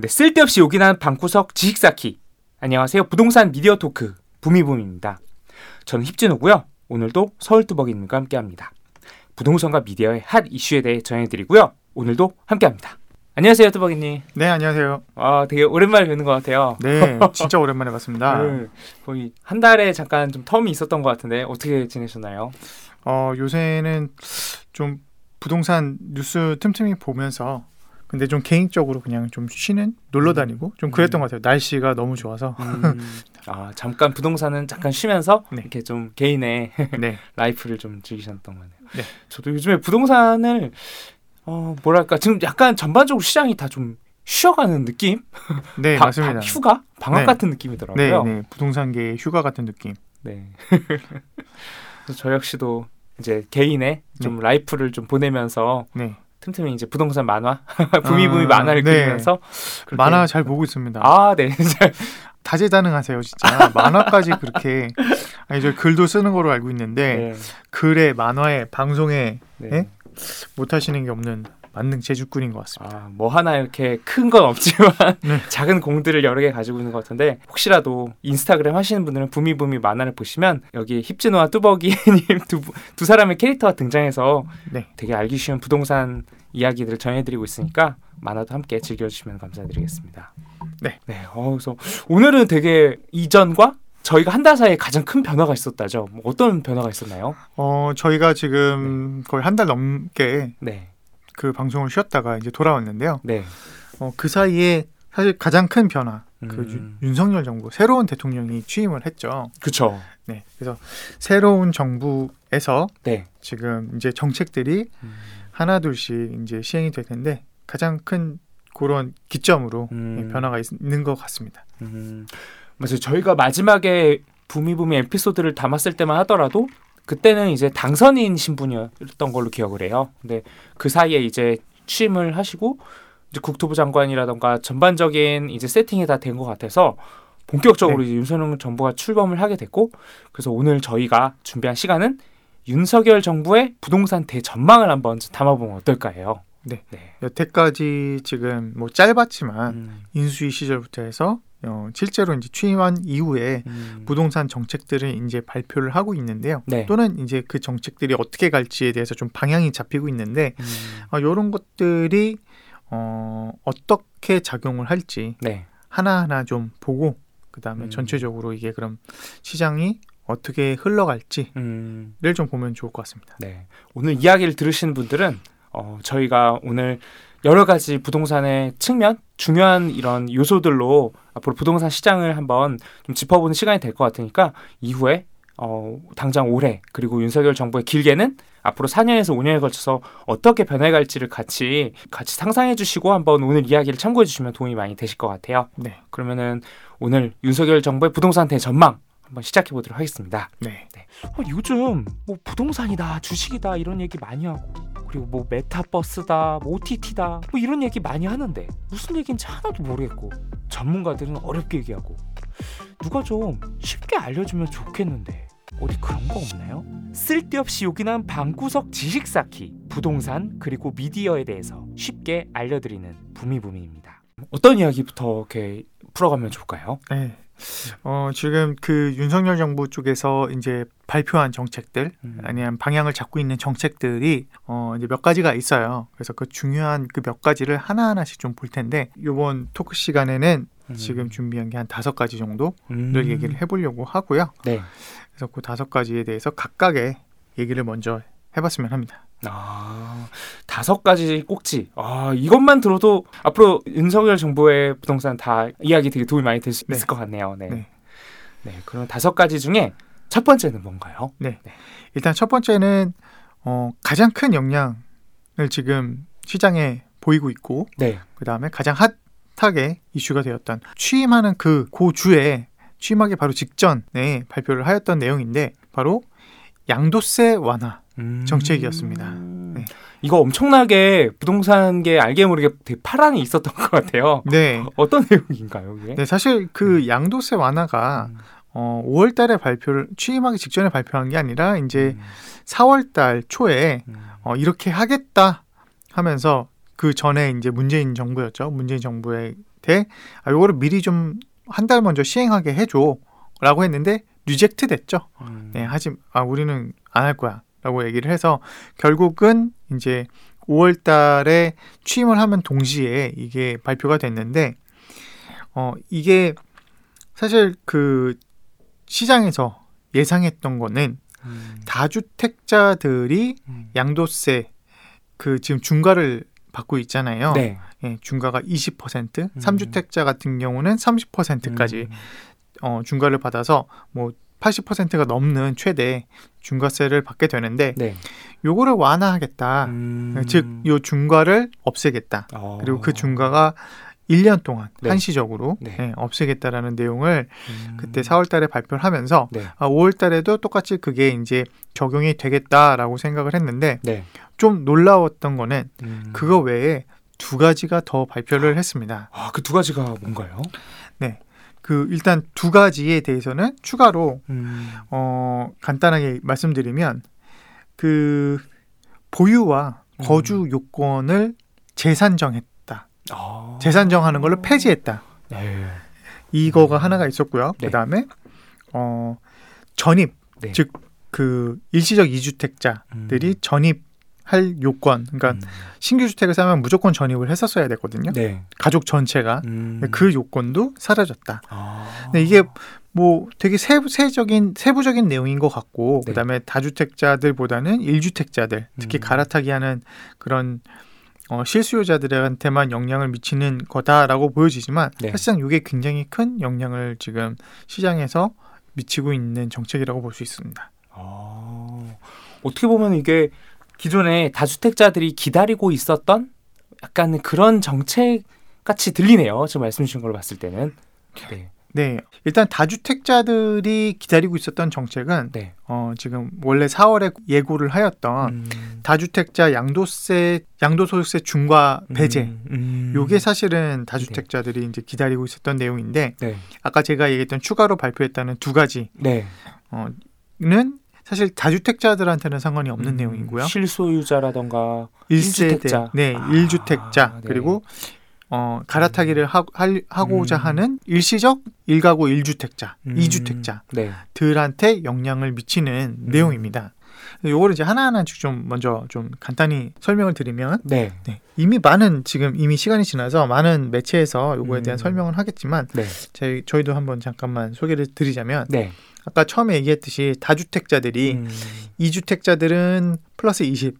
네, 쓸데없이 요긴한 방구석 지식 쌓기. 안녕하세요. 부동산 미디어 토크 부미붐입니다. 저는 힙진호고요. 오늘도 서울뚜벅이님과 함께합니다. 부동산과 미디어의 핫 이슈에 대해 전해드리고요. 오늘도 함께합니다. 안녕하세요, 뚜벅이님. 네, 안녕하세요. 아, 되게 오랜만에 뵙는 것 같아요. 네, 진짜 오랜만에 봤습니다. 네, 거의 한 달에 잠깐 좀 텀이 있었던 것 같은데 어떻게 지내셨나요? 어, 요새는 좀 부동산 뉴스 틈틈이 보면서 근데 좀 개인적으로 그냥 좀 쉬는 놀러 다니고 좀 그랬던 것 같아요. 날씨가 너무 좋아서. 음, 아, 잠깐 부동산은 잠깐 쉬면서 네. 이렇게 좀 개인의 네. life를 좀 즐기셨던 거네요. 네. 저도 요즘에 부동산을 어 뭐랄까 지금 약간 전반적으로 시장이 다 좀 쉬어가는 느낌? 네, 바- 맞습니다. 바- 휴가? 방학 네. 같은 네, 느낌이더라고요. 네. 부동산계의 휴가 같은 느낌. 네. 저 역시도 이제 개인의 좀 네. life를 좀 보내면서 네. 틈틈이 이제 부동산 만화, 부미부미 아, 만화를 네. 그리면서 그렇게- 만화 잘 보고 있습니다. 아, 네. 잘- 다재다능하세요, 진짜. 만화까지 그렇게 아니 저 글도 쓰는 거로 알고 있는데 네. 글에 만화에 방송에 네. 네? 못 하시는 게 없는 만능 재주꾼인 것 같습니다. 아, 뭐 하나 이렇게 큰 건 없지만 네. 작은 공들을 여러 개 가지고 있는 것 같은데 혹시라도 인스타그램 하시는 분들은 부미부미 만화를 보시면 여기 힙진호와 뚜벅이님 두, 두 사람의 캐릭터가 등장해서 네. 되게 알기 쉬운 부동산 이야기들을 전해드리고 있으니까 만화도 함께 즐겨주시면 감사드리겠습니다. 네. 네. 어, 그래서 오늘은 되게 이전과 저희가 한 달 사이에 가장 큰 변화가 있었다죠. 뭐 어떤 변화가 있었나요? 어, 저희가 지금 거의 한 달 넘게 네. 그 방송을 쉬었다가 이제 돌아왔는데요. 네. 어, 그 사이에 사실 가장 큰 변화, 그 음. 유- 윤석열 정부 새로운 대통령이 취임을 했죠. 그쵸. 네, 그래서 새로운 정부에서 네. 지금 이제 정책들이 음. 하나 둘씩 이제 시행이 될 텐데 가장 큰 그런 기점으로 음. 예, 변화가 있, 는것 같습니다. 음, 맞아요. 저희가 마지막에 부미부미 에피소드를 담았을 때만 하더라도 그때는 이제 당선인 신분이었던 걸로 기억을 해요. 근데 그 사이에 이제 취임을 하시고 이제 국토부 장관이라던가 전반적인 이제 세팅이 다 된 것 같아서 본격적으로 이제 윤석열 정부가 출범을 하게 됐고 그래서 오늘 저희가 준비한 시간은 윤석열 정부의 부동산 대전망을 한번 담아보면 어떨까 해요. 네. 네. 여태까지 지금 뭐 짧았지만 음, 인수위 시절부터 해서 어, 실제로 이제 취임한 이후에 음, 부동산 정책들을 이제 발표를 하고 있는데요. 네. 또는 이제 그 정책들이 어떻게 갈지에 대해서 좀 방향이 잡히고 있는데 음, 어, 이런 것들이 어, 어떻게 작용을 할지 네. 하나하나 좀 보고 그다음에 음. 전체적으로 이게 그럼 시장이 어떻게 흘러갈지를 음. 좀 보면 좋을 것 같습니다. 네. 오늘 이야기를 들으시는 분들은 어, 저희가 오늘 여러 가지 부동산의 측면, 중요한 이런 요소들로 앞으로 부동산 시장을 한번 좀 짚어보는 시간이 될 것 같으니까 이후에 어, 당장 올해 그리고 윤석열 정부의 길게는 앞으로 4년에서 5년에 걸쳐서 어떻게 변해갈지를 같이 같이 상상해 주시고 한번 오늘 이야기를 참고해 주시면 도움이 많이 되실 것 같아요. 네. 그러면은 오늘 윤석열 정부의 부동산 대전망 한번 시작해 보도록 하겠습니다. 네. 어, 요즘 뭐 부동산이다 주식이다 이런 얘기 많이 하고 그리고 뭐 메타버스다 뭐 OTT다 뭐 이런 얘기 많이 하는데 무슨 얘기인지 하나도 모르겠고 전문가들은 어렵게 얘기하고 누가 좀 쉽게 알려주면 좋겠는데 어디 그런 거 없나요? 쓸데없이 요긴한 방구석 지식 쌓기 부동산 그리고 미디어에 대해서 쉽게 알려드리는 부미부미입니다. 어떤 이야기부터 이렇게 풀어가면 좋을까요? 네. 어, 지금 그 윤석열 정부 쪽에서 이제 발표한 정책들 음. 아니면 방향을 잡고 있는 정책들이 어, 이제 몇 가지가 있어요. 그래서 그 중요한 그 몇 가지를 하나하나씩 좀 볼 텐데 이번 토크 시간에는 음. 지금 준비한 게 한 다섯 가지 정도를 음. 얘기를 해 보려고 하고요. 네. 그래서 그 다섯 가지에 대해서 각각의 얘기를 먼저 해 봤으면 합니다. 아, 다섯 가지 꼭지. 아, 이것만 들어도 앞으로 윤석열 정부의 부동산 다 이야기 되게 도움이 많이 될수 네. 있을 것 같네요. 네. 네. 네. 그럼 다섯 가지 중에 첫 번째는 뭔가요? 일단 첫 번째는 어, 가장 큰 영향을 지금 시장에 보이고 있고 네. 그 다음에 가장 핫하게 이슈가 되었던 취임하는 그 고 주에 취임하기 바로 직전에 발표를 하였던 내용인데 바로 양도세 완화 음. 정책이었습니다. 네. 이거 엄청나게 부동산계 알게 모르게 되게 파란이 있었던 것 같아요. 네. 어떤 내용인가요, 이게? 네, 사실 그 양도세 완화가 음. 어, 5월 달에 발표를 취임하기 직전에 발표한 게 아니라 이제 음. 4월 달 초에 음. 어, 이렇게 하겠다 하면서 그 전에 이제 문재인 정부였죠. 문재인 정부의 돼. 아, 요거를 미리 좀 한 달 먼저 시행하게 해줘라고 했는데 reject 됐죠. 음. 네, 하지 아 우리는 안 할 거야 라고 얘기를 해서 결국은 이제 5월 달에 취임을 하면 동시에 이게 발표가 됐는데 어 이게 사실 그 시장에서 예상했던 거는 음. 다주택자들이 음. 양도세 그 지금 중과를 받고 있잖아요. 네. 예, 중과가 20%, 음. 3주택자 같은 경우는 30%까지 음. 어, 중과를 받아서 뭐 80%가 넘는 최대 중과세를 받게 되는데 네. 요거를 완화하겠다. 음. 즉, 요 중과를 없애겠다. 어. 그리고 그 중과가 1년 동안 네. 한시적으로 네. 예, 없애겠다라는 내용을 음. 그때 4월 달에 발표를 하면서 네. 아, 5월 달에도 똑같이 그게 이제 적용이 되겠다라고 생각을 했는데 네. 좀 놀라웠던 거는 음. 그거 외에 두 가지가 더 발표를 했습니다. 아, 그 두 가지가 뭔가요? 그 일단 두 가지에 대해서는 추가로 음. 어 간단하게 말씀드리면 그 보유와 음. 거주 요건을 재산정했다. 아. 재산정하는 걸로 폐지했다. 네. 이거가 음. 하나가 있었고요. 네. 그다음에 어 전입 네. 즉그 일시적 이주택자들이 음. 전입 할 요건 그러니까 음. 신규 주택을 사면 무조건 전입을 했었어야 되거든요. 네. 가족 전체가 음. 그 요건도 사라졌다. 아. 근데 이게 뭐 되게 세부적인 세부적인 내용인 것 같고 네. 그다음에 다주택자들보다는 일주택자들 특히 음. 갈아타기 하는 그런 어, 실수요자들한테만 영향을 미치는 거다라고 보여지지만 네. 사실상 이게 굉장히 큰 영향을 지금 시장에서 미치고 있는 정책이라고 볼 수 있습니다. 아, 어떻게 보면 이게 기존에 다주택자들이 기다리고 있었던 약간 그런 정책 같이 들리네요. 지금 말씀 주신 걸로 봤을 때는. 네. 네, 일단 다주택자들이 기다리고 있었던 정책은 네. 어, 지금 원래 4월에 예고를 하였던 음. 다주택자 양도세 양도소득세 중과 배제 음. 음. 요게 사실은 다주택자들이 이제 기다리고 있었던 내용인데 네. 아까 제가 얘기했던 추가로 발표했다는 두 가지는 네. 사실 다주택자들한테는 상관이 없는 음, 내용이고요. 실소유자라던가 일세대, 일주택자. 네, 아, 일주택자 네. 그리고 어, 갈아타기를 하, 할- 하고자 음. 하는 일시적 일가구 일주택자, 음. 이주택자 네. 들한테 영향을 미치는 음. 내용입니다. 요거를 이제 하나하나씩 좀 먼저 좀 간단히 설명을 드리면 네. 네, 이미 많은 지금 이미 시간이 지나서 많은 매체에서 요거에 대한 음. 설명을 하겠지만 네. 저희 저희도 한번 잠깐만 소개를 드리자면 네. 아까 처음에 얘기했듯이 다주택자들이 음. 이주택자들은 플러스 20,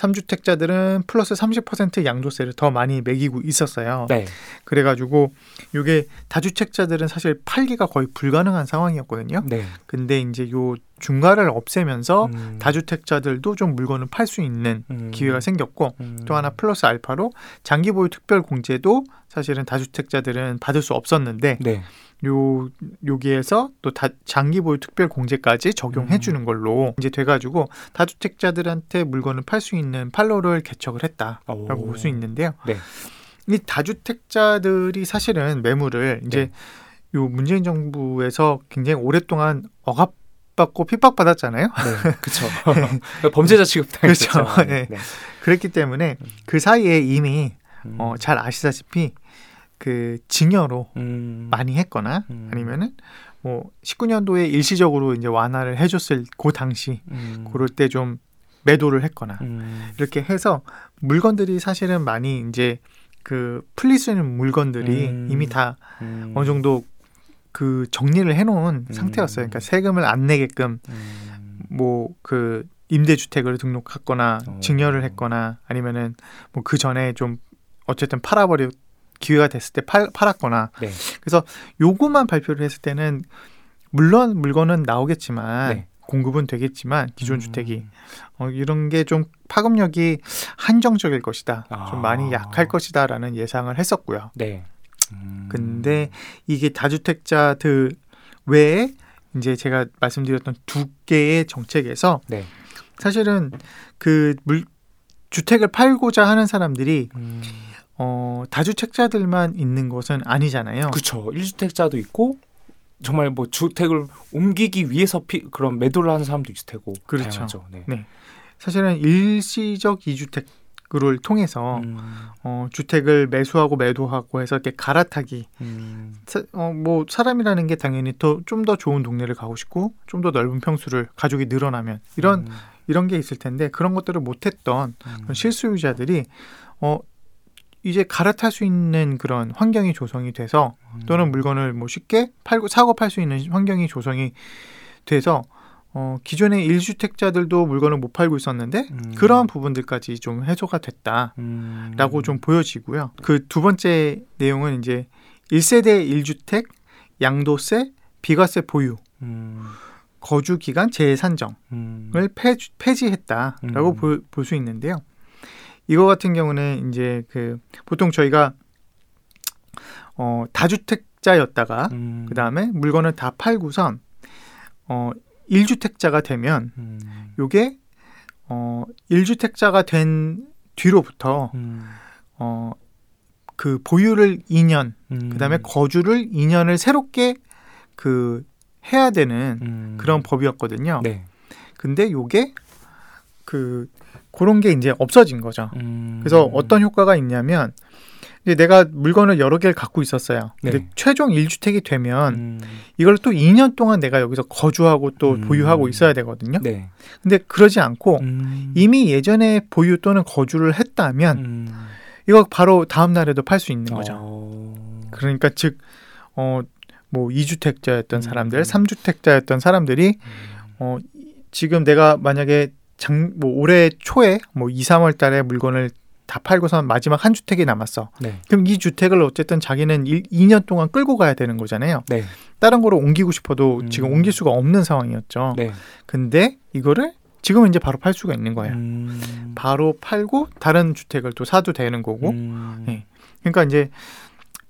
삼주택자들은 플러스 30% 양도세를 더 많이 매기고 있었어요. 네. 그래가지고 요게 다주택자들은 사실 팔기가 거의 불가능한 상황이었거든요. 네. 근데 이제 요 중과를 없애면서 음. 다주택자들도 좀 물건을 팔 수 있는 음. 기회가 생겼고 음. 또 하나 플러스 알파로 장기 보유 특별 공제도 사실은 다주택자들은 받을 수 없었는데 네. 요 여기에서 또 다, 장기 보유 특별 공제까지 적용해 음. 주는 걸로 이제 돼 가지고 다주택자들한테 물건을 팔 수 있는 판로를 개척을 했다라고 오. 볼수 있는데요. 네. 이 다주택자들이 사실은 매물을 이제 네. 요 문재인 정부에서 굉장히 오랫동안 억압 받고 핍박받았잖아요. 네. 그렇죠. 범죄자 취급당했죠. 그렇죠. 네. 그랬기 때문에 그 사이에 이미 음. 어, 잘 아시다시피 그 증여로 음. 많이 했거나 음. 아니면은 뭐 19년도에 일시적으로 이제 완화를 해줬을 그 당시 음. 그럴 때 좀 매도를 했거나 음. 이렇게 해서 물건들이 사실은 많이 이제 그 풀릴 수 있는 물건들이 음. 이미 다 음. 어느 정도 그 정리를 해놓은 음. 상태였어요. 그러니까 세금을 안 내게끔 음. 뭐그 임대주택을 등록했거나 어. 증여를 했거나 아니면은 뭐 그 전에 좀 어쨌든 팔아버려 기회가 됐을 때 팔, 팔았거나 네. 그래서 요거만 발표를 했을 때는 물론 물건은 나오겠지만 네. 공급은 되겠지만 기존 음. 주택이 어, 이런 게 좀 파급력이 한정적일 것이다 아. 좀 많이 약할 것이다라는 예상을 했었고요 네. 음. 근데 이게 다주택자들 외에 이제 제가 말씀드렸던 두 개의 정책에서 네. 사실은 그 물, 주택을 팔고자 하는 사람들이 음. 어, 다주택자들만 있는 것은 아니잖아요. 그렇죠. 일주택자도 있고 정말 뭐 주택을 옮기기 위해서 피, 그런 매도를 하는 사람도 있을 테고. 그렇죠. 다양하죠. 네. 네. 사실은 일시적 이주택 주택을 통해서 음, 어, 주택을 매수하고 매도하고 해서 이렇게 갈아타기 음, 사, 어, 뭐 사람이라는 게 당연히 더좀더 좋은 동네를 가고 싶고 좀 더 넓은 평수를 가족이 늘어나면 이런 음, 이런 게 있을 텐데 그런 것들을 못했던 음, 그런 실수요자들이 어 이제 갈아탈 수 있는 그런 환경이 조성이 돼서 음. 또는 물건을 뭐 쉽게 팔고 사고 팔 수 있는 환경이 조성이 돼서 어 기존의 일주택자들도 물건을 못 팔고 있었는데 음, 그러한 부분들까지 좀 해소가 됐다라고 음, 좀 보여지고요. 그 두 번째 내용은 이제 1세대 1주택 양도세 비과세 보유 음, 거주 기간 재산정을 음, 폐지, 폐지했다라고 음. 볼수 있는데요. 이거 같은 경우는 이제 그 보통 저희가 어 다주택자였다가 음, 그 다음에 물건을 다 팔고선 어 1주택자가 되면 음, 요게 어 1주택자가 된 뒤로부터 음, 어그 보유를 2년 음, 그다음에 거주를 2년을 새롭게 그 해야 되는 음, 그런 법이었거든요. 네. 근데 요게 그 그런 게 이제 없어진 거죠. 음, 그래서 어떤 효과가 있냐면 이제 내가 물건을 여러 개를 갖고 있었어요. 근데 네. 최종 1주택이 되면 음, 이걸 또 2년 동안 내가 여기서 거주하고 또 음. 보유하고 있어야 되거든요. 네. 근데 그러지 않고 음, 이미 예전에 보유 또는 거주를 했다면 음, 이거 바로 다음 날에도 팔 수 있는 거죠. 어, 그러니까 즉 어뭐 2주택자였던 음. 사람들, 3주택자였던 사람들이 어 이- 지금 내가 만약에 장 뭐 올해 초에 뭐 2, 3월 달에 물건을 다 팔고선 마지막 한 주택이 남았어. 네. 그럼 이 주택을 어쨌든 자기는 1, 2년 동안 끌고 가야 되는 거잖아요. 네. 다른 거로 옮기고 싶어도 음. 지금 옮길 수가 없는 상황이었죠. 네. 근데 이거를 지금은 이제 바로 팔 수가 있는 거예요. 음, 바로 팔고 다른 주택을 또 사도 되는 거고. 음, 네. 그러니까 이제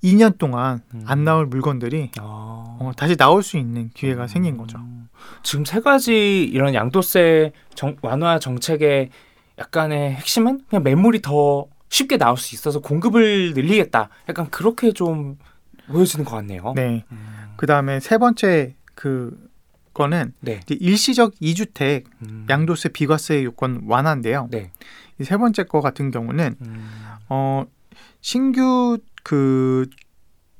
2년 동안 음. 안 나올 물건들이 아. 어, 다시 나올 수 있는 기회가 생긴 거죠. 음, 지금 세 가지 이런 양도세 정- 완화 정책의 약간의 핵심은 그냥 매물이 더 쉽게 나올 수 있어서 공급을 늘리겠다. 약간 그렇게 좀 보여지는 것 같네요. 네. 음, 그 다음에 세 번째 그 거는 네. 일시적 2주택 음, 양도세 비과세 요건 완화인데요. 네. 이 세 번째 거 같은 경우는 음, 어 신규 그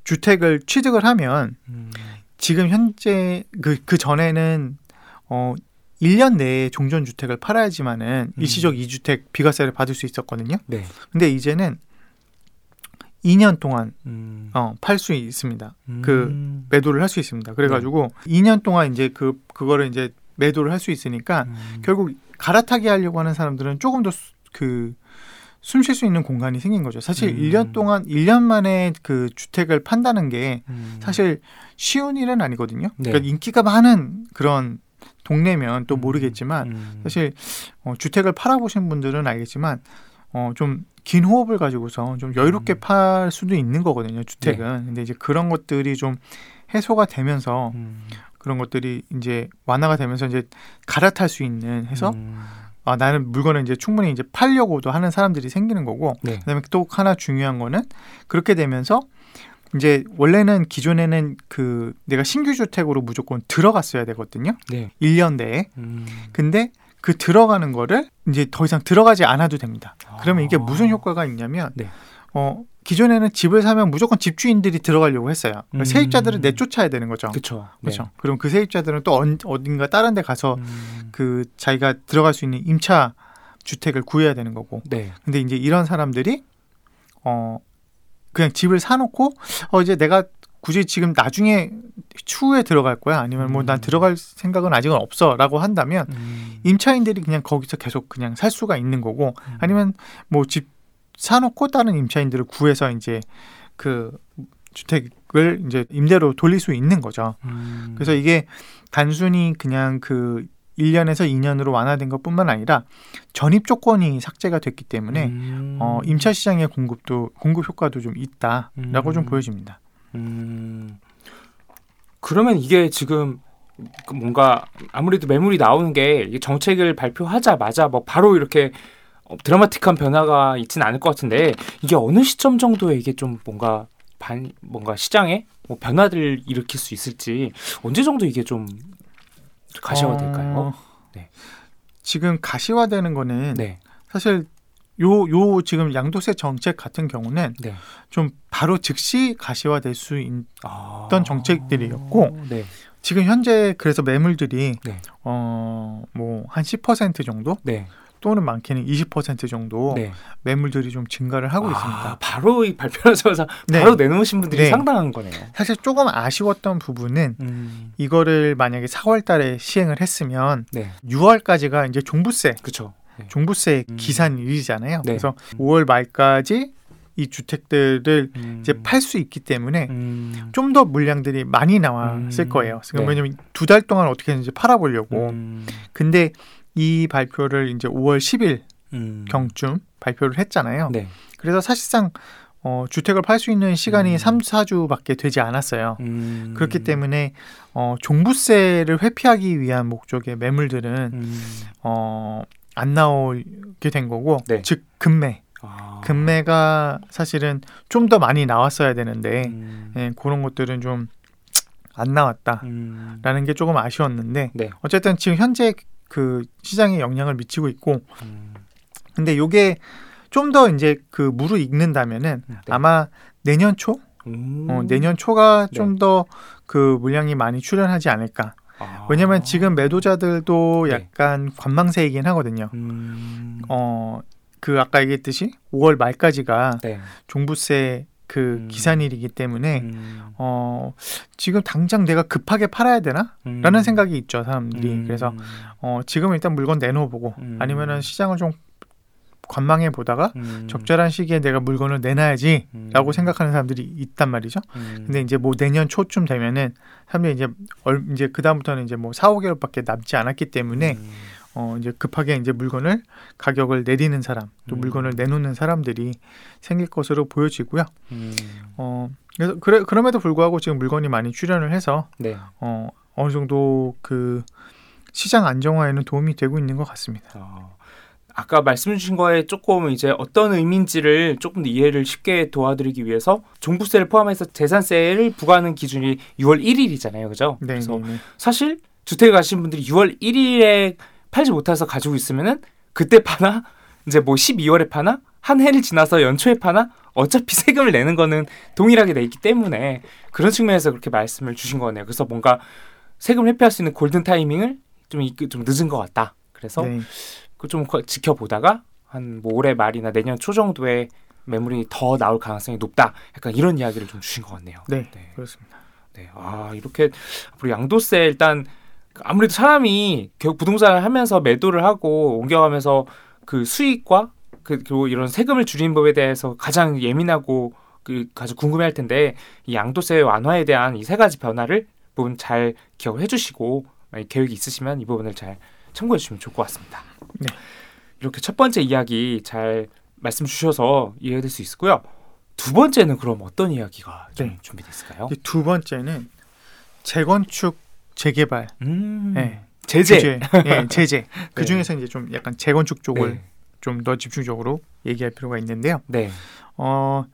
주택을 취득을 하면 음, 지금 현재 그 그 전에는 어 1년 내에 종전 주택을 팔아야지만은 음. 일시적 2주택 비과세를 받을 수 있었거든요. 네. 근데 이제는 2년 동안 음, 어, 팔 수 있습니다. 음, 그 매도를 할 수 있습니다. 그래 가지고 2년 동안 이제 그 그거를 이제 매도를 할 수 있으니까 음, 결국 갈아타기 하려고 하는 사람들은 조금 더 그 숨 쉴 수 있는 공간이 생긴 거죠. 사실 음. 1년 동안 1년 만에 그 주택을 판다는 게 음, 사실 쉬운 일은 아니거든요. 네. 그러니까 인기가 많은 그런 동네면 또 음, 모르겠지만 음, 사실 어, 주택을 팔아보신 분들은 알겠지만 어, 좀 긴 호흡을 가지고서 좀 여유롭게 음. 팔 수도 있는 거거든요. 주택은. 근데 이제 그런 것들이 좀 해소가 되면서 음, 그런 것들이 이제 완화가 되면서 이제 갈아탈 수 있는 해서 음, 아, 나는 물건을 이제 충분히 이제 팔려고도 하는 사람들이 생기는 거고 네. 그다음에 또 하나 중요한 거는 그렇게 되면서 이제 원래는 기존에는 그 내가 신규 주택으로 무조건 들어갔어야 되거든요. 네. 1년 내에. 음, 근데 그 들어가는 거를 이제 더 이상 들어가지 않아도 됩니다. 그러면 이게 아. 무슨 효과가 있냐면 네. 어 기존에는 집을 사면 무조건 집주인들이 들어가려고 했어요. 그러니까 음. 세입자들을 내쫓아야 되는 거죠. 그렇죠. 그렇죠. 그럼 그 세입자들은 또 언- 어딘가 다른 데 가서 음, 그 자기가 들어갈 수 있는 임차 주택을 구해야 되는 거고. 네. 근데 이제 이런 사람들이 어 그냥 집을 사놓고 어 이제 내가 굳이 지금 나중에 추후에 들어갈 거야 아니면 뭐난 음. 들어갈 생각은 아직은 없어라고 한다면 음, 임차인들이 그냥 거기서 계속 그냥 살 수가 있는 거고 음. 아니면 뭐 집 사놓고 다른 임차인들을 구해서 이제 그 주택을 이제 임대로 돌릴 수 있는 거죠. 음, 그래서 이게 단순히 그냥 그 1년에서 2년으로 완화된 것뿐만 아니라 전입 조건이 삭제가 됐기 때문에 음, 어, 임차 시장의 공급도 공급 효과도 좀 있다라고 음. 좀 보여집니다. 음, 그러면 이게 지금 그 뭔가 아무래도 매물이 나오는 게 정책을 발표하자마자 뭐 바로 이렇게 어, 드라마틱한 변화가 있지는 않을 것 같은데 이게 어느 시점 정도에 이게 좀 뭔가 반 뭔가 시장에 뭐 변화를 일으킬 수 있을지 언제 정도 이게 좀 가시화가 될까요? 어, 네. 지금 가시화되는 거는 네. 사실 요 요 지금 양도세 정책 같은 경우는 네. 좀 바로 즉시 가시화될 수 있, 아. 정책들이었고, 네. 지금 현재 그래서 매물들이 네. 어뭐 한 10% 정도 네. 또는 많게는 20% 정도 네. 매물들이 좀 증가를 하고 아, 있습니다. 바로 이 발표하자마자 네. 바로 내놓으신 분들이 네. 상당한 거네요. 사실 조금 아쉬웠던 부분은 음. 이거를 만약에 4월 달에 시행을 했으면 네. 6월까지가 이제 종부세, 그렇죠. 네. 종부세 음. 기산일이잖아요. 네. 그래서 5월 말까지 이 주택들을 음. 이제 팔 수 있기 때문에 음. 좀더 물량들이 많이 나왔을 음. 거예요. 네. 왜냐면 두 달 동안 어떻게든지 팔아보려고. 음. 근데 이 발표를 이제 5월 10일 음. 경쯤 발표를 했잖아요. 네. 그래서 사실상 어, 주택을 팔 수 있는 시간이 음. 3, 4주밖에 되지 않았어요. 음. 그렇기 때문에 어, 종부세를 회피하기 위한 목적의 매물들은 음. 어, 안 나오게 된 거고, 네. 즉 금매, 아. 금매가 사실은 좀 더 많이 나왔어야 되는데 음. 예, 그런 것들은 좀 안 나왔다라는 음. 게 조금 아쉬웠는데 네. 어쨌든 지금 현재 그 시장에 영향을 미치고 있고, 음. 근데 요게 좀 더 이제 그 무르익는다면은 네. 아마 내년 초, 음. 어, 내년 초가 네. 좀더 그 물량이 많이 출현하지 않을까. 아. 왜냐면 지금 매도자들도 네. 약간 관망세이긴 하거든요. 음. 어, 그 아까 얘기했듯이 5월 말까지가 네. 종부세 그 음. 기산일이기 때문에 음. 어, 지금 당장 내가 급하게 팔아야 되나? 음. 라는 생각이 있죠, 사람들이. 음. 그래서 어, 지금 일단 물건 내놓아 보고 음. 아니면은 시장을 좀 관망해 보다가 음. 적절한 시기에 내가 물건을 내놔야지 음. 라고 생각하는 사람들이 있단 말이죠. 음. 근데 이제 뭐 내년 초쯤 되면은 사람들이 이제 얼 이제 그 다음부터는 이제 뭐 4, 5개월밖에 남지 않았기 때문에 음. 어 이제 급하게 이제 물건을 가격을 내리는 사람, 또 음. 물건을 내놓는 사람들이 생길 것으로 보여지고요. 음. 어 그래서 그래 그럼에도 불구하고 지금 물건이 많이 출현을 해서 네. 어 어느 정도 그 시장 안정화에는 도움이 되고 있는 것 같습니다. 어, 아까 말씀 주신 거에 조금 이제 어떤 의미인지를 조금 더 이해를 쉽게 도와드리기 위해서 종부세를 포함해서 재산세를 부과하는 기준이 6월 1일이잖아요. 그죠? 네, 그래서 네, 네. 사실 주택에 가신 분들이 6월 1일에 팔지 못해서 가지고 있으면은 그때 파나 이제 뭐 12월에 파나 한 해를 지나서 연초에 파나 어차피 세금을 내는 거는 동일하게 돼 있기 때문에 그런 측면에서 그렇게 말씀을 주신 거네요. 그래서 뭔가 세금을 회피할 수 있는 골든 타이밍을 좀, 이- 좀 늦은 것 같다. 그래서 네. 그좀 지켜보다가 한 뭐 올해 말이나 내년 초 정도에 매물이 더 나올 가능성이 높다. 약간 이런 이야기를 좀 주신 것 같네요. 네, 네. 그렇습니다. 네. 아, 이렇게 앞으로 양도세 일단 아무래도 사람이 결국 부동산을 하면서 매도를 하고 옮겨가면서 그 수익과 그 그리고 이런 세금을 줄이는 법에 대해서 가장 예민하고 그 가장 궁금해할 텐데 이 양도세 완화에 대한 이 세 가지 변화를 부분 잘 기억을 해주시고 만약 계획이 있으시면 이 부분을 잘 참고해 주시면 좋을 것 같습니다. 네. 이렇게 첫 번째 이야기 잘 말씀 주셔서 이해될 수 있고요. 두 번째는 그럼 어떤 이야기가 좀 네. 이제 두 번째는 재건축 재개발 음, 네. 제재. 규제, 예, 제재. 그 네. 중에서 이제 좀 약간 재건축 쪽을 네. 좀더 집중적으로 얘기할 필요가 있는데요. 네. 어,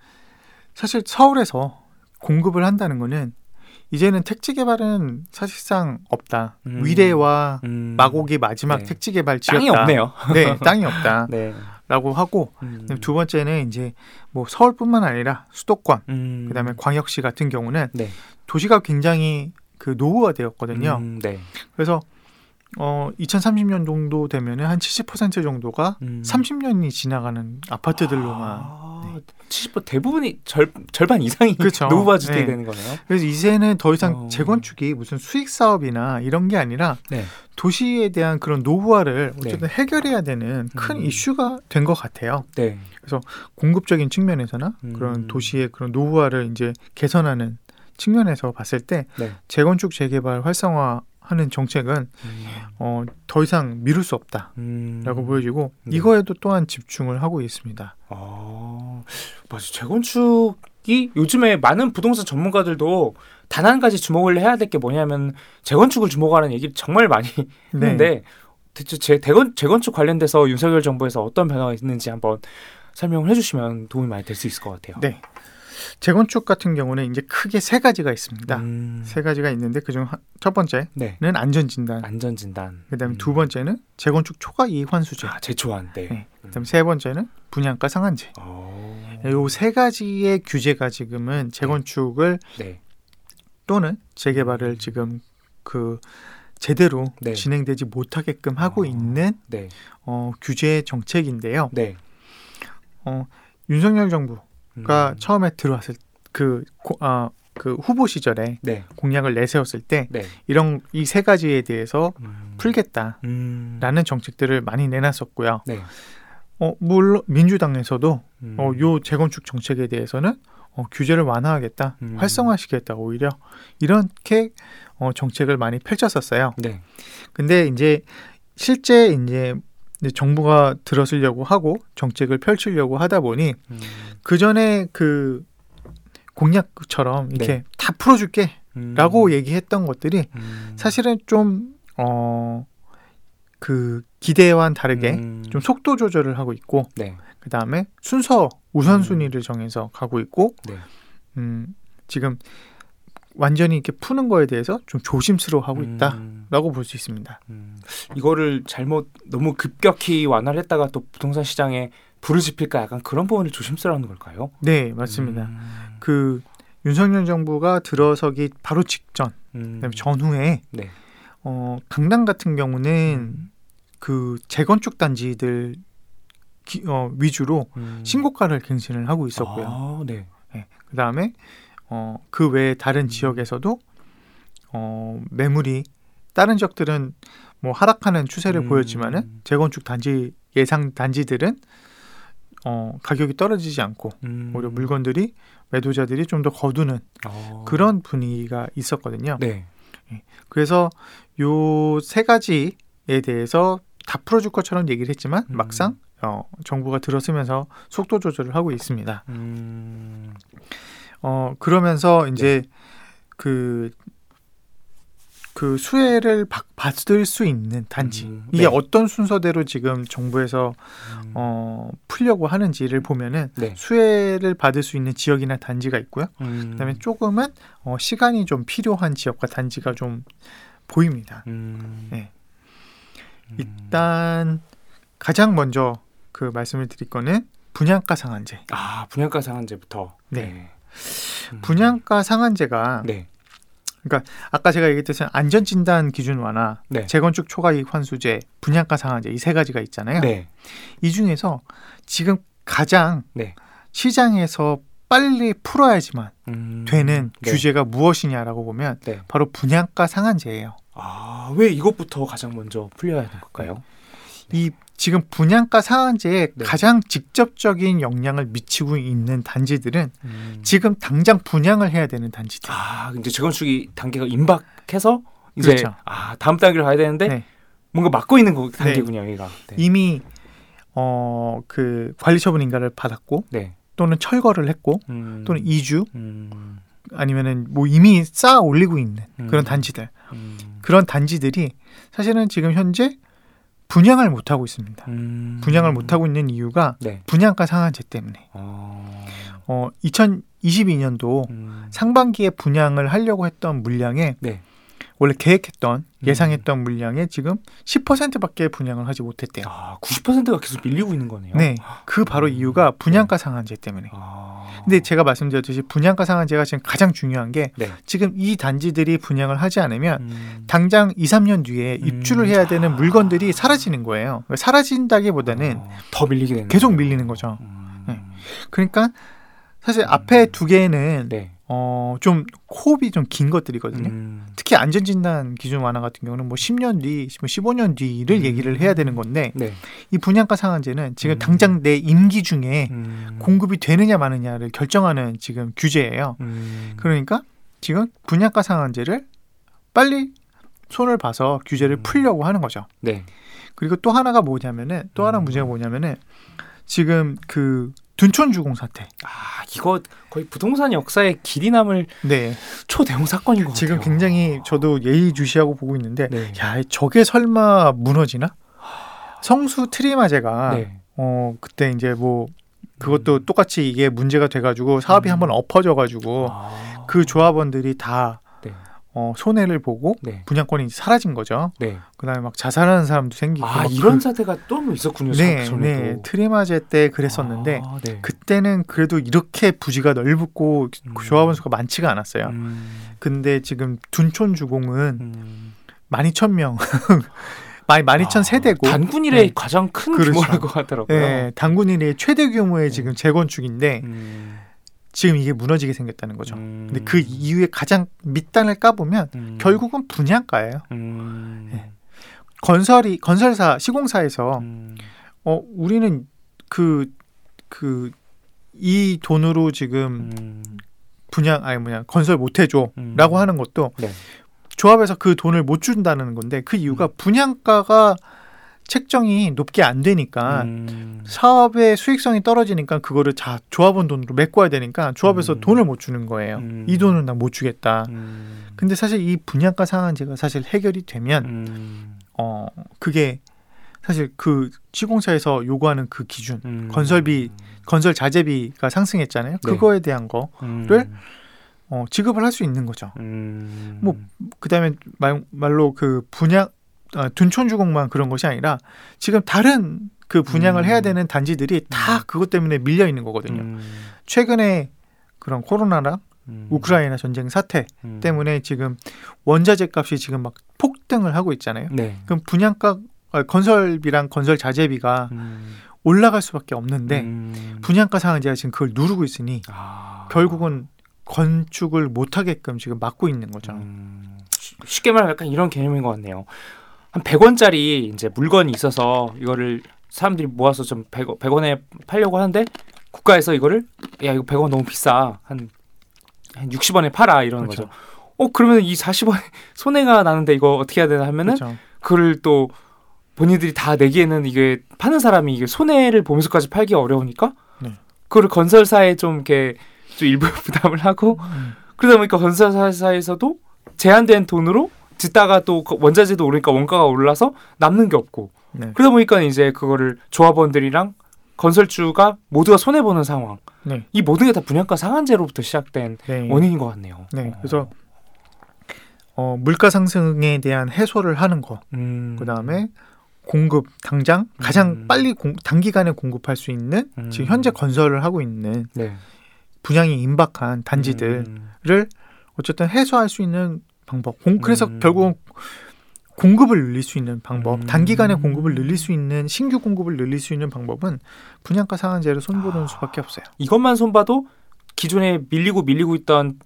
사실 서울에서 공급을 한다는 거는 이제는 택지 개발은 사실상 없다. 음. 위례와 음, 마곡이 마지막 네. 택지 개발. 땅이 없네요. 네, 땅이 없다라고 네. 하고 음, 두 번째는 이제 뭐 서울뿐만 아니라 수도권, 음, 그다음에 광역시 같은 경우는 네. 도시가 굉장히 그 노후화 되었거든요. 음, 네. 그래서 어 2030년 정도 되면은 한 70% 정도가 음. 30년이 지나가는 아파트들로만 아, 70% 대부분이 절, 절반 이상이 그렇죠. 노후화 주택이 네. 되는 거네요. 그래서 이제는 더 이상 어. 재건축이 무슨 수익 사업이나 이런 게 아니라 네. 도시에 대한 그런 노후화를 네. 어쨌든 해결해야 되는 큰 음. 이슈가 된 것 같아요. 네. 공급적인 측면에서나 음. 그런 도시의 그런 노후화를 이제 개선하는 측면에서 봤을 때 네. 재건축 재개발 활성화 하는 정책은 음, 어, 더 이상 미룰 수 없다라고 음. 보여지고 네. 이거에도 또한 집중을 하고 있습니다. 아, 맞아. 재건축이 요즘에 많은 부동산 전문가들도 단 한 가지 주목을 해야 될 게 뭐냐면 재건축을 주목하는 얘기를 정말 많이 네. 했는데 대체 재, 대건, 재건축 관련돼서 윤석열 정부에서 어떤 변화가 있는지 한번 설명을 해주시면 도움이 많이 될 수 있을 것 같아요. 네. 재건축 같은 경우는 이제 크게 세 가지가 있습니다. 음, 세 가지가 있는데 그중 첫 번째는 네. 안전 진단, 안전 진단. 그다음에 음. 두 번째는 재건축 초과 이익 환수제, 아, 제초한. 네. 네. 그다음에 세 번째는 분양가 상한제. 어. 요세 가지의 규제가 지금은 재건축을 네. 또는 재개발을 지금 그 제대로 네. 진행되지 못하게끔 하고 어. 있는 네. 어, 규제 정책인데요. 네. 어, 윤석열 정부가 음. 처음에 들어왔을 그, 고- 어, 그 후보 시절에 네. 공약을 내세웠을 때 네. 이런 이 세 가지에 대해서 음. 풀겠다라는 음. 정책들을 많이 내놨었고요. 네. 어, 물론 민주당에서도 음. 어, 요 재건축 정책에 대해서는 어, 규제를 완화하겠다, 음. 활성화시키겠다 오히려 이렇게 어, 정책을 많이 펼쳤었어요. 네. 근데 이제 실제 이제 정부가 들어서려고 하고 정책을 펼치려고 하다 보니 음. 그 전에 그 공약처럼 이렇게 네. 다 풀어줄게라고 음. 얘기했던 것들이 음. 사실은 좀 어 그 기대와는 다르게 음. 좀 속도 조절을 하고 있고 네. 그 다음에 순서 우선순위를 정해서 가고 있고 네. 음, 지금 완전히 이렇게 푸는 거에 대해서 좀 조심스러워하고 있다라고 음. 볼수 있습니다. 음. 이거를 잘못 너무 급격히 완화를 했다가 또 부동산 시장에 불을 지필까 약간 그런 부분을 조심스러워하는 걸까요? 네, 맞습니다. 음. 그 윤석열 정부가 들어서기 바로 직전, 음. 그다음에 전후에 네. 어, 강남 같은 경우는 음. 그 재건축 단지들 기- 어, 위주로 음. 신고가를 갱신을 하고 있었고요. 아, 네. 그 다음에 어, 그 외에 다른 음. 지역에서도 어, 매물이 다른 지역들은 뭐 하락하는 추세를 음. 보였지만은 재건축 단지 예상 단지들은 어, 가격이 떨어지지 않고 음. 오히려 물건들이 매도자들이 좀 더 거두는 어. 그런 분위기가 있었거든요. 네. 그래서 요 세 가지에 대해서 다 풀어줄 것처럼 얘기를 했지만 음. 막상 어, 정부가 들어서면서 속도 조절을 하고 있습니다. 음. 어 그러면서 이제 그, 그 수혜를 받, 받을 수 있는 단지 음, 이게 네. 어떤 순서대로 지금 정부에서 음. 어 풀려고 하는지를 보면은 네. 수혜를 받을 수 있는 지역이나 단지가 있고요. 음. 그다음에 조금은 어, 시간이 좀 필요한 지역과 단지가 좀 보입니다. 음. 네. 음. 일단 가장 먼저 그 말씀을 드릴 거는 분양가 상한제. 아 분양가 상한제부터. 네. 음. 분양가 상한제가 네. 아까 제가 얘기했듯이 안전 진단 기준 완화, 네. 재건축 초과 이익 환수제, 분양가 상한제 이 세 가지가 있잖아요. 네. 이 중에서 지금 가장 네. 시장에서 빨리 풀어야지만 음. 되는 네. 규제가 무엇이냐라고 보면 네. 바로 분양가 상한제예요. 아, 왜 이것부터 가장 먼저 풀려야 하는 걸까요? 이 지금 분양가 상한제에 네. 가장 직접적인 영향을 미치고 있는 단지들은 음. 지금 당장 분양을 해야 되는 단지들. 아, 이제 재건축이 단계가 임박해서 이제 그렇죠. 아, 다음 단계로 가야 되는데 네. 뭔가 막고 있는 거 단계군요, 여기가. 네. 이미 어 그 관리 처분 인가를 받았고 네. 또는 철거를 했고 음. 또는 이주 음. 아니면은 뭐 이미 쌓아 올리고 있는 그런 음. 단지들 음. 그런 단지들이 사실은 지금 현재 분양을 못 하고 있습니다. 음. 분양을 못 하고 있는 이유가 네. 분양가 상한제 때문에. 어. 어 2022년도 음. 상반기에 분양을 하려고 했던 물량에 네. 원래 계획했던 음. 예상했던 물량에 지금 10%밖에 분양을 하지 못했대요. 아, 90%가 계속 밀리고 있는 거네요. 네, 그 바로 음. 이유가 분양가 상한제 때문에. 아. 근데 제가 말씀드렸듯이 분양가 상한제가 지금 가장 중요한 게 네. 지금 이 단지들이 분양을 하지 않으면 음. 당장 2, 3년 뒤에 음. 입주를 해야 되는 아. 물건들이 사라지는 거예요. 그러니까 사라진다기보다는 어, 더 밀리게 되는 계속. 밀리는 거죠. 음. 네. 그러니까 사실 앞에 두 개는 네. 어, 좀 호흡이 좀 긴 것들이거든요. 음. 특히 안전진단 기준 완화 같은 경우는 뭐 10년 뒤, 뭐 15년 뒤를 음. 얘기를 해야 되는 건데 네. 이 분양가 상한제는 지금 음. 당장 내 임기 중에 음. 공급이 되느냐 마느냐를 결정하는 지금 규제예요. 음. 그러니까 지금 분양가 상한제를 빨리 손을 봐서 규제를 음. 풀려고 하는 거죠. 네. 그리고 또 하나가 뭐냐면은 또 하나 음. 문제가 뭐냐면은 지금 그 둔촌 주공 사태. 아 이거 거의 부동산 역사의 길이 남을 네. 초대형 사건인 것 지금 같아요. 굉장히 저도 예의주시하고 보고 있는데 네. 야, 저게 설마 무너지나? 성수 트리마제가 네. 어 그때 이제 뭐 그것도 음. 똑같이 이게 문제가 돼가지고 사업이 음. 한번 엎어져가지고 아. 그 조합원들이 다 네. 어, 손해를 보고 네. 분양권이 사라진 거죠. 네. 그다음에 막 자살하는 사람도 생기고 아막 이런 그- 사태가 또 있었군요. 네, 전에도. 네 트리마제 때 그랬었는데 아, 네. 그때는 그래도 이렇게 부지가 넓고 음. 조합원 수가 많지가 않았어요. 음, 근데 지금 둔촌 주공은 음. 12,000명, 12,000 세대고 아, 단군일의 네. 가장 큰 그렇죠. 규모라고 하더라고요. 예, 단군 일의 최대 규모의 네. 지금 재건축인데 음, 지금 이게 무너지게 생겼다는 거죠. 음, 근데 그 이후에 가장 밑단을 까보면 음, 결국은 분양가예요. 음, 네. 건설이 건설사 시공사에서 음, 어 우리는 그 그 이 돈으로 지금 음, 분양 아니 뭐냐 건설 못 해줘라고 음. 하는 것도 네. 조합에서 그 돈을 못 준다는 건데 그 이유가 분양가가 책정이 높게 안 되니까 음, 사업의 수익성이 떨어지니까 그거를 자 조합원 돈으로 메꿔야 되니까 조합에서 음. 돈을 못 주는 거예요. 음. 이 돈은 나 못 주겠다. 음, 근데 사실 이 분양가 상한제가 사실 해결이 되면 음, 어 그게 사실 그 시공사에서 요구하는 그 기준 음, 건설비, 건설 자재비가 상승했잖아요. 네. 그거에 대한 거 음, 를 어, 지급을 할 수 있는 거죠. 음, 뭐, 그다음에 말, 말로 그 분양 아, 둔촌주공만 그런 것이 아니라 지금 다른 그 분양을 음. 해야 되는 단지들이 다 음. 그것 때문에 밀려 있는 거거든요. 음, 최근에 그런 코로나랑 음, 우크라이나 전쟁 사태 음, 때문에 지금 원자재 값이 지금 막 폭등을 하고 있잖아요. 네. 그럼 분양가 아, 건설비랑 건설 자재비가 음, 올라갈 수밖에 없는데 음, 분양가 상한제가 지금 그걸 누르고 있으니 아, 결국은 건축을 못 하게끔 지금 막고 있는 거죠. 쉽게 말하면 약간 이런 개념인 것 같네요. 한 100원짜리 이제 물건이 있어서 이거를 사람들이 모아서 좀 100, 100원에 팔려고 하는데 국가에서 이거를 야 이거 100원 너무 비싸 한, 한 60원에 팔아 이러는 그렇죠. 거죠. 어 그러면 이 40원 손해가 나는데 이거 어떻게 해야 되나 하면은 그렇죠. 그걸 또 본인들이 다 내기에는 이게 파는 사람이 이게 손해를 보면서까지 팔기 어려우니까 네. 그걸 건설사에 좀 이렇게 좀 일부 부담을 하고 음. 그러다 보니까 건설사에서도 제한된 돈으로 짓다가 또그 원자재도 오르니까 원가가 올라서 남는 게 없고 네. 그러다 보니까 이제 그거를 조합원들이랑 건설주가 모두가 손해 보는 상황. 네. 이 모든 게 다 분양가 상한제로부터 시작된 네. 원인인 것 같네요. 네. 어. 그래서 어, 물가 상승에 대한 해소를 하는 거. 음. 그다음에 공급 당장 가장 음. 빨리 공, 단기간에 공급할 수 있는 음. 지금 현재 건설을 하고 있는 네. 분양이 임박한 단지들을 음. 어쨌든 해소할 수 있는 방법. 공, 그래서 음. 결국은 공급을 늘릴 수 있는 방법, 음. 단기간에 공급을 늘릴 수 있는 신규 공급을 늘릴 수 있는 방법은 분양가 상한제를 손보는 아. 수밖에 없어요. 이것만 손봐도 기존에 밀리고 밀리고 있던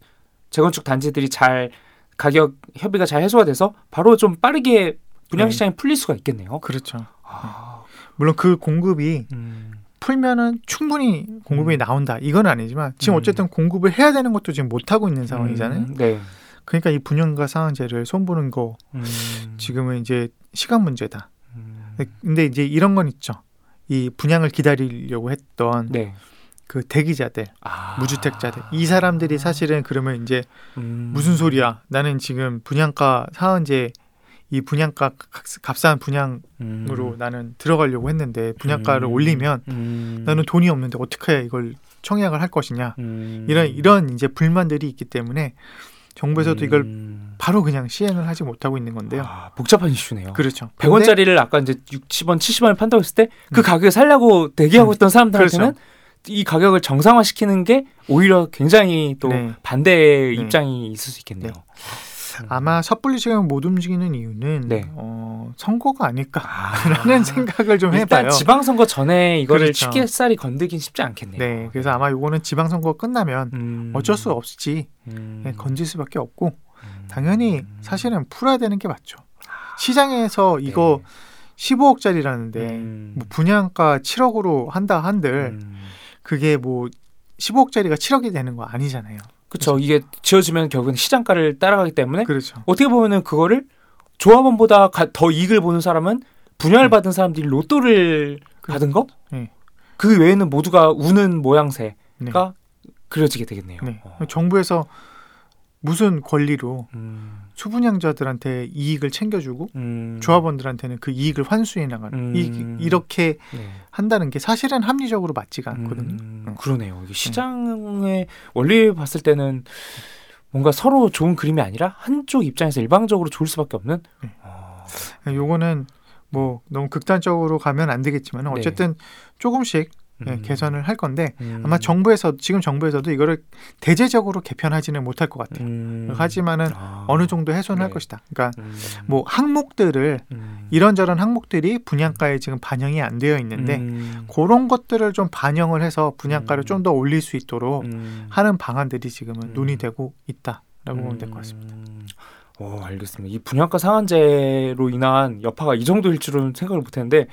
재건축 단지들이 잘 가격 협의가 잘 해소가 돼서 바로 좀 빠르게 분양 네. 시장이 풀릴 수가 있겠네요. 그렇죠. 아, 물론 그 공급이 음. 풀면은 충분히 공급이 음. 나온다. 이건 아니지만 지금 음. 어쨌든 공급을 해야 되는 것도 지금 못 하고 있는 상황이잖아요. 음, 네. 그러니까 이 분양가 상한제를 손보는 거 음. 지금은 이제 시간 문제다. 음. 근데 이제 이런 건 있죠. 이 분양을 기다리려고 했던 네. 그 대기자들, 아. 무주택자들 이 사람들이 사실은 그러면 이제 음. 무슨 소리야? 나는 지금 분양가 상한제 이 분양가 값- 값싼 분양으로 음. 나는 들어가려고 했는데 분양가를 음. 올리면 음. 나는 돈이 없는데 어떻게 이걸 청약을 할 것이냐 음. 이런 이런 이제 불만들이 있기 때문에 정부에서도 이걸 음. 바로 그냥 시행을 하지 못하고 있는 건데요. 아, 복잡한 이슈네요. 그렇죠. 100원짜리를 아까 이제 60원, 70원에 판다고 했을 때그 음. 가격에 살려고 대기하고 음. 있던 사람들한테는 그렇죠. 이 가격을 정상화시키는 게 오히려 굉장히 또 네. 반대의 네. 입장이 있을 수 있겠네요. 네. 아마 섣불리 지금 못 움직이는 이유는 네. 어, 선거가 아닐까라는 아. 생각을 좀 해봐요. 지방선거 전에 이거를 그렇죠. 쉽게 쌀이 건드긴 쉽지 않겠네요. 네, 그래서 아마 요거는 지방선거 끝나면 음. 어쩔 수 없이 음. 네, 건질 수밖에 없고 음. 당연히 사실은 풀어야 되는 게 맞죠. 시장에서 이거 15억짜리라는데 네. 음. 뭐 분양가 7억으로 한다 한들 음. 그게 뭐 15억짜리가 7억이 되는 거 아니잖아요. 그렇죠. 이게 지어지면 결국은 시장가를 따라가기 때문에 그렇죠. 어떻게 보면은 그거를 조합원보다 가- 더 이익을 보는 사람은 분양을 네. 받은 사람들이 로또를 그- 받은 거? 네. 그 외에는 모두가 우는 모양새가 네. 그려지게 되겠네요. 네. 어. 정부에서 무슨 권리로 음, 수분양자들한테 이익을 챙겨주고 음, 조합원들한테는 그 이익을 환수해 나가는 음. 이, 이렇게 네. 한다는 게 사실은 합리적으로 맞지가 않거든요. 음, 음. 그러네요. 이게 시장의 원리 봤을 때는 뭔가 서로 좋은 그림이 아니라 한쪽 입장에서 일방적으로 좋을 수밖에 없는. 네. 어, 요거는 뭐 너무 극단적으로 가면 안 되겠지만 네. 어쨌든 조금씩 예, 음. 개선을 할 건데 음. 아마 정부에서 지금 정부에서도 이거를 대대적으로 개편하지는 못할 것 같아요. 음. 하지만은 아. 어느 정도 훼손할 네. 것이다. 그러니까 음. 뭐 항목들을 음. 이런저런 항목들이 분양가에 지금 반영이 안 되어 있는데 음. 그런 것들을 좀 반영을 해서 분양가를 음. 좀더 올릴 수 있도록 음. 하는 방안들이 지금은 음. 논의되고 있다라고 보면 될 것 같습니다. 음. 오, 알겠습니다. 이 분양가 상한제로 인한 여파가 이 정도일 줄은 생각을 못했는데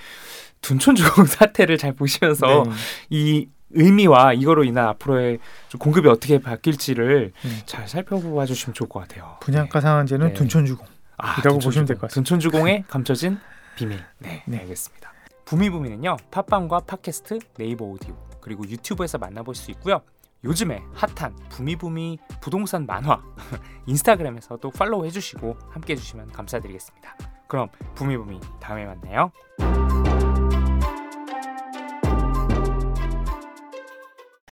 둔촌 주공 사태를 잘 보시면서 네. 이 의미와 이거로 인한 앞으로의 좀 공급이 어떻게 바뀔지를 네. 잘 살펴봐 주시면 좋을 것 같아요. 분양가 상한제는 네. 둔촌 주공. 아, 이라고 보시면 될 것 같습니다. 둔촌 주공의 감춰진 비밀. 네, 네. 알겠습니다. 부미부미는요 팟빵과 팟캐스트, 네이버 오디오 그리고 유튜브에서 만나볼 수 있고요. 요즘에 핫한 부미부미 부동산 만화 인스타그램에서도 팔로우 해주시고 함께 해주시면 감사드리겠습니다. 그럼 부미부미 다음에 만나요.